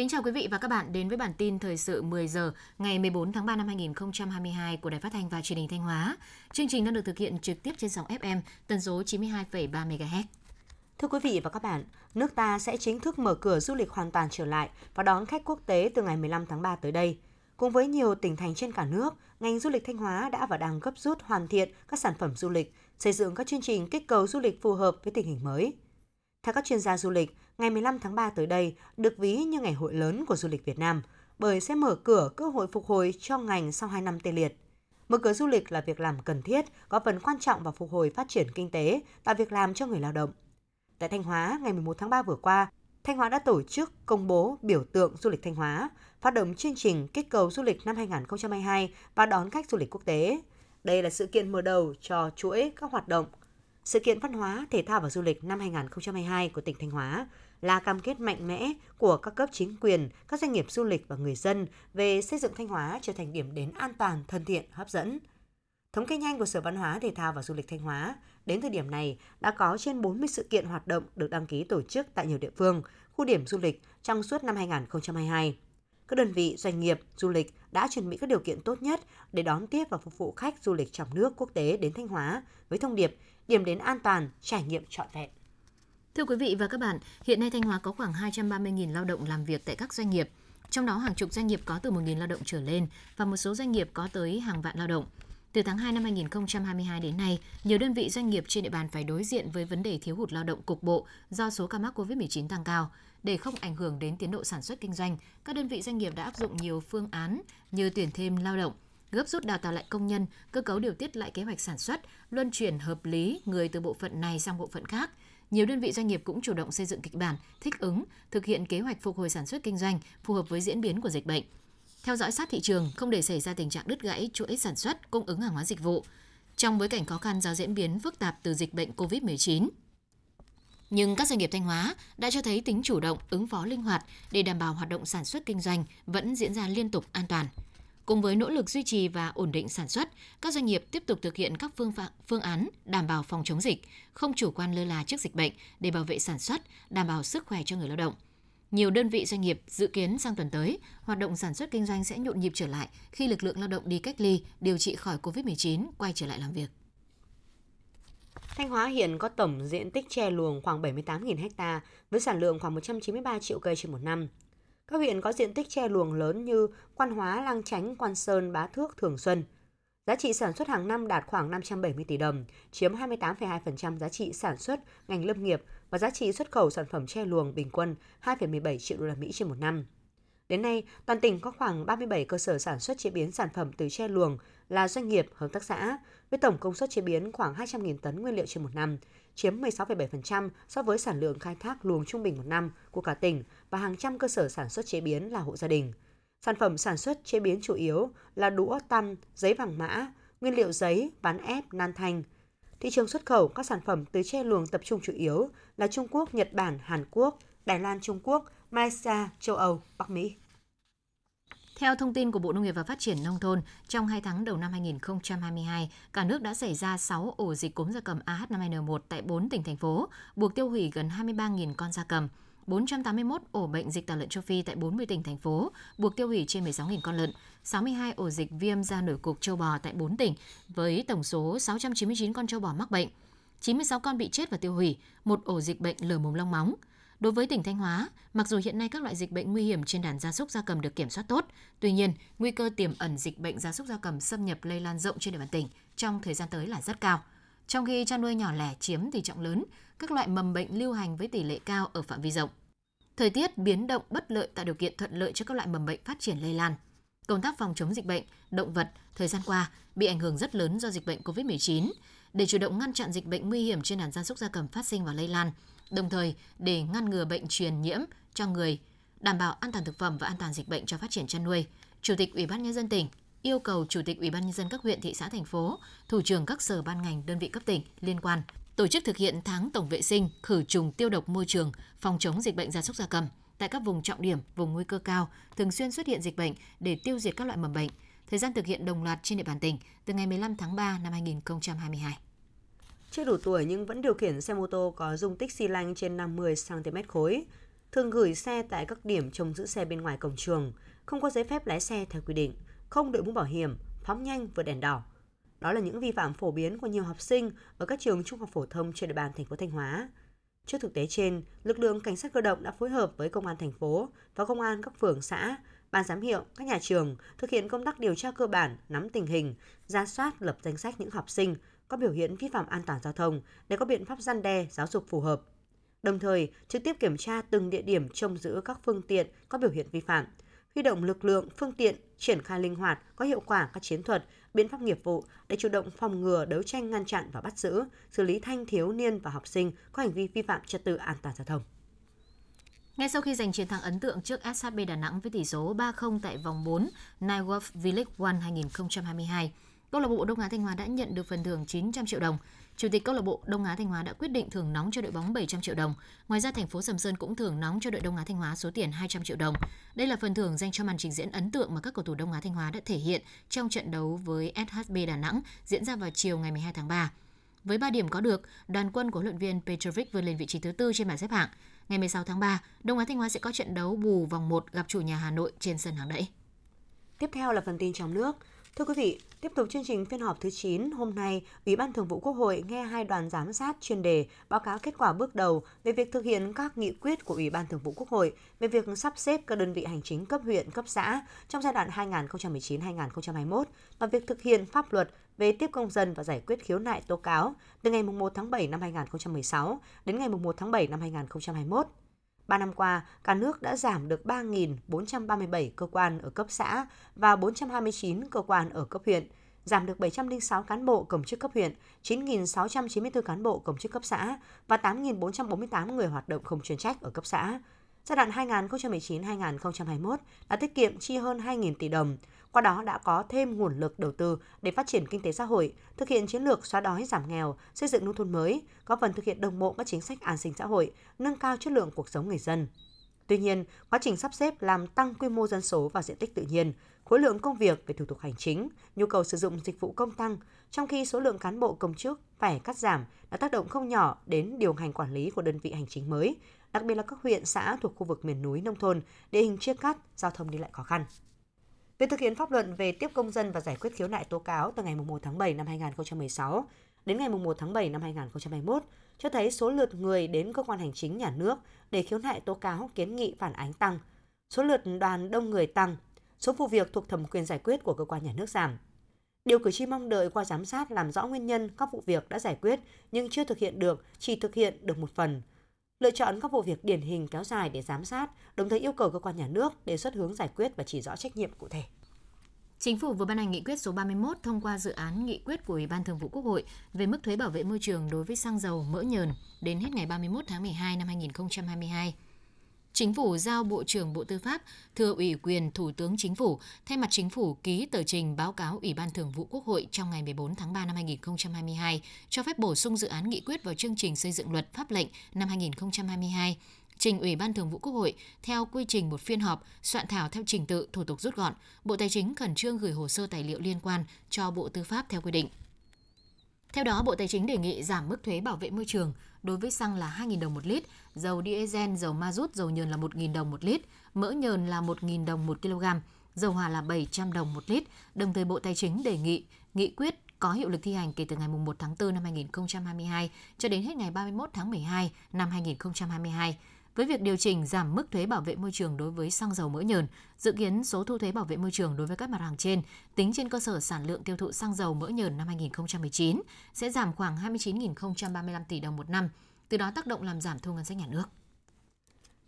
Kính chào quý vị và các bạn đến với bản tin thời sự 10 giờ ngày 14 tháng 3 năm 2022 của Đài Phát thanh và Truyền hình Thanh Hóa. Chương trình đang được thực hiện trực tiếp trên sóng FM tần số 92,3 MHz. Thưa quý vị và các bạn, nước ta sẽ chính thức mở cửa du lịch hoàn toàn trở lại và đón khách quốc tế từ ngày 15 tháng 3 tới đây. Cùng với nhiều tỉnh thành trên cả nước, ngành du lịch Thanh Hóa đã và đang gấp rút hoàn thiện các sản phẩm du lịch, xây dựng các chương trình kích cầu du lịch phù hợp với tình hình mới. Theo các chuyên gia du lịch, ngày 15 tháng 3 tới đây được ví như ngày hội lớn của du lịch Việt Nam, bởi sẽ mở cửa cơ hội phục hồi cho ngành sau 2 năm tê liệt. Mở cửa du lịch là việc làm cần thiết, có phần quan trọng vào phục hồi phát triển kinh tế, tạo việc làm cho người lao động. Tại Thanh Hóa, ngày 11 tháng 3 vừa qua, Thanh Hóa đã tổ chức công bố biểu tượng du lịch Thanh Hóa, phát động chương trình kết cầu du lịch năm 2022 và đón khách du lịch quốc tế. Đây là sự kiện mở đầu cho chuỗi các hoạt động sự kiện văn hóa, thể thao và du lịch năm 2022 của tỉnh Thanh Hóa là cam kết mạnh mẽ của các cấp chính quyền, các doanh nghiệp du lịch và người dân về xây dựng Thanh Hóa trở thành điểm đến an toàn, thân thiện, hấp dẫn. Thống kê nhanh của Sở Văn hóa, Thể thao và Du lịch Thanh Hóa, đến thời điểm này đã có trên 40 sự kiện hoạt động được đăng ký tổ chức tại nhiều địa phương, khu điểm du lịch trong suốt năm 2022. Các đơn vị doanh nghiệp du lịch đã chuẩn bị các điều kiện tốt nhất để đón tiếp và phục vụ khách du lịch trong nước quốc tế đến Thanh Hóa với thông điệp điểm đến an toàn, trải nghiệm trọn vẹn. Thưa quý vị và các bạn, hiện nay Thanh Hóa có khoảng 230.000 lao động làm việc tại các doanh nghiệp. Trong đó hàng chục doanh nghiệp có từ 1.000 lao động trở lên và một số doanh nghiệp có tới hàng vạn lao động. Từ tháng 2 năm 2022 đến nay, nhiều đơn vị doanh nghiệp trên địa bàn phải đối diện với vấn đề thiếu hụt lao động cục bộ do số ca mắc COVID-19 tăng cao. Để không ảnh hưởng đến tiến độ sản xuất kinh doanh, các đơn vị doanh nghiệp đã áp dụng nhiều phương án như tuyển thêm lao động, gấp rút đào tạo lại công nhân, cơ cấu điều tiết lại kế hoạch sản xuất, luân chuyển hợp lý người từ bộ phận này sang bộ phận khác. Nhiều đơn vị doanh nghiệp cũng chủ động xây dựng kịch bản, thích ứng, thực hiện kế hoạch phục hồi sản xuất kinh doanh phù hợp với diễn biến của dịch bệnh. Theo dõi sát thị trường, không để xảy ra tình trạng đứt gãy chuỗi sản xuất, cung ứng hàng hóa dịch vụ. Trong bối cảnh khó khăn do diễn biến phức tạp từ dịch bệnh COVID-19, nhưng các doanh nghiệp Thanh Hóa đã cho thấy tính chủ động, ứng phó linh hoạt để đảm bảo hoạt động sản xuất kinh doanh vẫn diễn ra liên tục an toàn. Cùng với nỗ lực duy trì và ổn định sản xuất, các doanh nghiệp tiếp tục thực hiện các phương phạm, phương án đảm bảo phòng chống dịch, không chủ quan lơ là trước dịch bệnh để bảo vệ sản xuất, đảm bảo sức khỏe cho người lao động. Nhiều đơn vị doanh nghiệp dự kiến sang tuần tới, hoạt động sản xuất kinh doanh sẽ nhộn nhịp trở lại khi lực lượng lao động đi cách ly, điều trị khỏi COVID-19 quay trở lại làm việc. Thanh Hóa hiện có tổng diện tích che luồng khoảng 78.000 ha với sản lượng khoảng 193 triệu cây trên một năm. Các huyện có diện tích tre luồng lớn như Quan Hóa, Lang Chánh, Quan Sơn, Bá Thước, Thường Xuân. Giá trị sản xuất hàng năm đạt khoảng 570 tỷ đồng, chiếm 28,2% giá trị sản xuất ngành lâm nghiệp và giá trị xuất khẩu sản phẩm tre luồng bình quân 2,17 triệu đô la Mỹ trên một năm. Đến nay, toàn tỉnh có khoảng 37 cơ sở sản xuất chế biến sản phẩm từ tre luồng là doanh nghiệp, hợp tác xã, với tổng công suất chế biến khoảng 200.000 tấn nguyên liệu trên một năm, chiếm 16,7% so với sản lượng khai thác luồng trung bình một năm của cả tỉnh và hàng trăm cơ sở sản xuất chế biến là hộ gia đình. Sản phẩm sản xuất chế biến chủ yếu là đũa tăm, giấy vàng mã, nguyên liệu giấy, ván ép, nan thanh. Thị trường xuất khẩu các sản phẩm từ tre luồng tập trung chủ yếu là Trung Quốc, Nhật Bản, Hàn Quốc, Đài Loan, Trung Quốc, Malaysia, châu Âu, Bắc Mỹ. Theo thông tin của Bộ Nông nghiệp và Phát triển Nông thôn, trong 2 tháng đầu năm 2022, cả nước đã xảy ra 6 ổ dịch cúm gia cầm AH5N1 tại 4 tỉnh, thành phố, buộc tiêu hủy gần 23.000 con gia cầm. 481 ổ bệnh dịch tả lợn châu Phi tại 40 tỉnh, thành phố, buộc tiêu hủy trên 16.000 con lợn. 62 ổ dịch viêm da nổi cục châu bò tại 4 tỉnh, với tổng số 699 con châu bò mắc bệnh. 96 con bị chết và tiêu hủy, một ổ dịch bệnh lở mồm long móng, Đối với tỉnh Thanh Hóa, mặc dù hiện nay các loại dịch bệnh nguy hiểm trên đàn gia súc gia cầm được kiểm soát tốt, tuy nhiên, nguy cơ tiềm ẩn dịch bệnh gia súc gia cầm xâm nhập lây lan rộng trên địa bàn tỉnh trong thời gian tới là rất cao. Trong khi chăn nuôi nhỏ lẻ chiếm tỷ trọng lớn, các loại mầm bệnh lưu hành với tỷ lệ cao ở phạm vi rộng. Thời tiết biến động bất lợi tạo điều kiện thuận lợi cho các loại mầm bệnh phát triển lây lan. Công tác phòng chống dịch bệnh động vật thời gian qua bị ảnh hưởng rất lớn do dịch bệnh COVID-19. Để chủ động ngăn chặn dịch bệnh nguy hiểm trên đàn gia súc gia cầm phát sinh và lây lan, đồng thời để ngăn ngừa bệnh truyền nhiễm cho người, đảm bảo an toàn thực phẩm và an toàn dịch bệnh cho phát triển chăn nuôi. Chủ tịch Ủy ban nhân dân tỉnh yêu cầu Chủ tịch Ủy ban nhân dân các huyện, thị xã, thành phố, thủ trưởng các sở ban ngành, đơn vị cấp tỉnh liên quan tổ chức thực hiện tháng tổng vệ sinh, khử trùng tiêu độc môi trường, phòng chống dịch bệnh gia súc gia cầm tại các vùng trọng điểm, vùng nguy cơ cao, thường xuyên xuất hiện dịch bệnh để tiêu diệt các loại mầm bệnh. Thời gian thực hiện đồng loạt trên địa bàn tỉnh từ ngày 15 tháng 3 năm 2022. Chưa đủ tuổi nhưng vẫn điều khiển xe mô tô có dung tích xi lanh trên 50 cm khối. thường gửi xe tại các điểm trông giữ xe bên ngoài cổng trường, không có giấy phép lái xe theo quy định, không đội mũ bảo hiểm, phóng nhanh vượt đèn đỏ. Đó là những vi phạm phổ biến của nhiều học sinh ở các trường trung học phổ thông trên địa bàn thành phố Thanh Hóa. Trước thực tế trên, lực lượng cảnh sát cơ động đã phối hợp với công an thành phố và công an các phường xã, ban giám hiệu, các nhà trường thực hiện công tác điều tra cơ bản, nắm tình hình, ra soát lập danh sách những học sinh có biểu hiện vi phạm an toàn giao thông để có biện pháp gian đe, giáo dục phù hợp. Đồng thời, trực tiếp kiểm tra từng địa điểm trông giữ các phương tiện có biểu hiện vi phạm, huy động lực lượng, phương tiện, triển khai linh hoạt, có hiệu quả các chiến thuật, biện pháp nghiệp vụ để chủ động phòng ngừa, đấu tranh ngăn chặn và bắt giữ, xử lý thanh thiếu niên và học sinh có hành vi vi phạm trật tự an toàn giao thông. Ngay sau khi giành chiến thắng ấn tượng trước SHB Đà Nẵng với tỷ số 3-0 tại vòng 4 Nightwolf V-League One 2022, câu lạc bộ Đông Á Thanh Hóa đã nhận được phần thưởng 900 triệu đồng. Chủ tịch câu lạc bộ Đông Á Thanh Hóa đã quyết định thưởng nóng cho đội bóng 700 triệu đồng. Ngoài ra thành phố Sầm Sơn cũng thưởng nóng cho đội Đông Á Thanh Hóa số tiền 200 triệu đồng. Đây là phần thưởng dành cho màn trình diễn ấn tượng mà các cầu thủ Đông Á Thanh Hóa đã thể hiện trong trận đấu với SHB Đà Nẵng diễn ra vào chiều ngày 12 tháng 3. Với 3 điểm có được, đoàn quân của huấn luyện viên Petrovic vươn lên vị trí thứ tư trên bảng xếp hạng. Ngày 16 tháng 3, Đông Á Thanh Hóa sẽ có trận đấu bù vòng 1 gặp chủ nhà Hà Nội trên sân hàng đẫy. Tiếp theo là phần tin trong nước. Thưa quý vị, tiếp tục chương trình phiên họp thứ 9, hôm nay, Ủy ban Thường vụ Quốc hội nghe hai đoàn giám sát chuyên đề báo cáo kết quả bước đầu về việc thực hiện các nghị quyết của Ủy ban Thường vụ Quốc hội về việc sắp xếp các đơn vị hành chính cấp huyện, cấp xã trong giai đoạn 2019-2021 và việc thực hiện pháp luật về tiếp công dân và giải quyết khiếu nại tố cáo từ ngày 1 tháng 7 năm 2016 đến ngày 1 tháng 7 năm 2021. 3 năm qua, cả nước đã giảm được 3.437 cơ quan ở cấp xã và 429 cơ quan ở cấp huyện, giảm được 706 cán bộ công chức cấp huyện, 9.694 cán bộ công chức cấp xã và 8.448 người hoạt động không chuyên trách ở cấp xã. Giai đoạn 2019-2021 đã tiết kiệm chi hơn 2.000 tỷ đồng, qua đó đã có thêm nguồn lực đầu tư để phát triển kinh tế xã hội, thực hiện chiến lược xóa đói giảm nghèo, xây dựng nông thôn mới, có phần thực hiện đồng bộ các chính sách an sinh xã hội, nâng cao chất lượng cuộc sống người dân. Tuy nhiên, quá trình sắp xếp làm tăng quy mô dân số và diện tích tự nhiên, khối lượng công việc về thủ tục hành chính, nhu cầu sử dụng dịch vụ công tăng, trong khi số lượng cán bộ công chức phải cắt giảm đã tác động không nhỏ đến điều hành quản lý của đơn vị hành chính mới, đặc biệt là các huyện xã thuộc khu vực miền núi nông thôn, địa hình chia cắt, giao thông đi lại khó khăn. Việc thực hiện pháp luật về tiếp công dân và giải quyết khiếu nại tố cáo từ ngày 1 tháng 7 năm 2016 đến ngày 1 tháng 7 năm 2021 cho thấy số lượt người đến cơ quan hành chính nhà nước để khiếu nại tố cáo kiến nghị phản ánh tăng, số lượt đoàn đông người tăng, số vụ việc thuộc thẩm quyền giải quyết của cơ quan nhà nước giảm. Điều cử tri mong đợi qua giám sát làm rõ nguyên nhân các vụ việc đã giải quyết nhưng chưa thực hiện được, chỉ thực hiện được một phần. Lựa chọn các vụ việc điển hình kéo dài để giám sát, đồng thời yêu cầu cơ quan nhà nước đề xuất hướng giải quyết và chỉ rõ trách nhiệm cụ thể. Chính phủ vừa ban hành nghị quyết số 31 thông qua dự án nghị quyết của Ủy ban Thường vụ Quốc hội về mức thuế bảo vệ môi trường đối với xăng dầu mỡ nhờn đến hết ngày 31 tháng 12 năm 2022. Chính phủ giao Bộ trưởng Bộ Tư pháp thừa ủy quyền Thủ tướng Chính phủ thay mặt Chính phủ ký tờ trình báo cáo Ủy ban Thường vụ Quốc hội trong ngày 14 tháng 3 năm 2022 cho phép bổ sung dự án nghị quyết vào chương trình xây dựng luật pháp lệnh năm 2022 trình Ủy ban Thường vụ Quốc hội theo quy trình một phiên họp, soạn thảo theo trình tự thủ tục rút gọn, Bộ Tài chính khẩn trương gửi hồ sơ tài liệu liên quan cho Bộ Tư pháp theo quy định. Theo đó, Bộ Tài chính đề nghị giảm mức thuế bảo vệ môi trường đối với xăng là 2.000 đồng một lít, dầu diesel, dầu ma rút, dầu nhờn là 1.000 đồng một lít, mỡ nhờn là 1.000 đồng một kg, dầu hỏa là 700 đồng một lít. Đồng thời Bộ Tài chính đề nghị nghị quyết có hiệu lực thi hành kể từ ngày 1 tháng 4 năm 2022 cho đến hết ngày 31 tháng 12 năm 2022 với việc điều chỉnh giảm mức thuế bảo vệ môi trường đối với xăng dầu mỡ nhờn, dự kiến số thu thuế bảo vệ môi trường đối với các mặt hàng trên tính trên cơ sở sản lượng tiêu thụ xăng dầu mỡ nhờn năm 2019 sẽ giảm khoảng 29.035 tỷ đồng một năm, từ đó tác động làm giảm thu ngân sách nhà nước.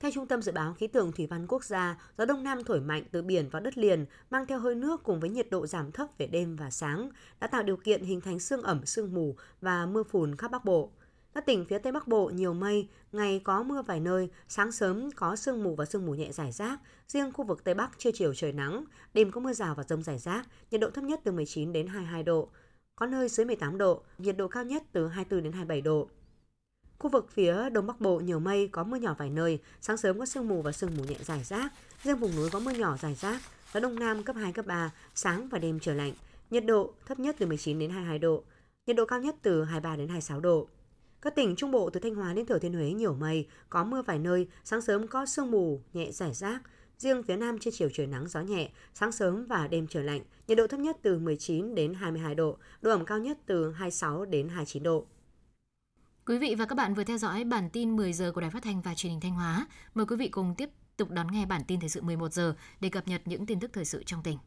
Theo Trung tâm Dự báo Khí tượng Thủy văn Quốc gia, gió Đông Nam thổi mạnh từ biển vào đất liền mang theo hơi nước cùng với nhiệt độ giảm thấp về đêm và sáng đã tạo điều kiện hình thành sương ẩm, sương mù và mưa phùn khắp Bắc Bộ. Các tỉnh phía Tây Bắc Bộ nhiều mây, ngày có mưa vài nơi, sáng sớm có sương mù và sương mù nhẹ rải rác. Riêng khu vực Tây Bắc trưa chiều trời nắng, đêm có mưa rào và rông rải rác, nhiệt độ thấp nhất từ 19 đến 22 độ. Có nơi dưới 18 độ, nhiệt độ cao nhất từ 24 đến 27 độ. Khu vực phía Đông Bắc Bộ nhiều mây, có mưa nhỏ vài nơi, sáng sớm có sương mù và sương mù nhẹ rải rác. Riêng vùng núi có mưa nhỏ rải rác, gió Đông Nam cấp 2, cấp 3, sáng và đêm trời lạnh. Nhiệt độ thấp nhất từ 19 đến 22 độ, nhiệt độ cao nhất từ 23 đến 26 độ. Các tỉnh Trung Bộ từ Thanh Hóa đến Thừa Thiên Huế nhiều mây, có mưa vài nơi, sáng sớm có sương mù, nhẹ rải rác. Riêng phía Nam trên chiều trời nắng gió nhẹ, sáng sớm và đêm trời lạnh, nhiệt độ thấp nhất từ 19 đến 22 độ, độ ẩm cao nhất từ 26 đến 29 độ. Quý vị và các bạn vừa theo dõi bản tin 10 giờ của Đài Phát thanh và Truyền hình Thanh Hóa. Mời quý vị cùng tiếp tục đón nghe bản tin thời sự 11 giờ để cập nhật những tin tức thời sự trong tỉnh.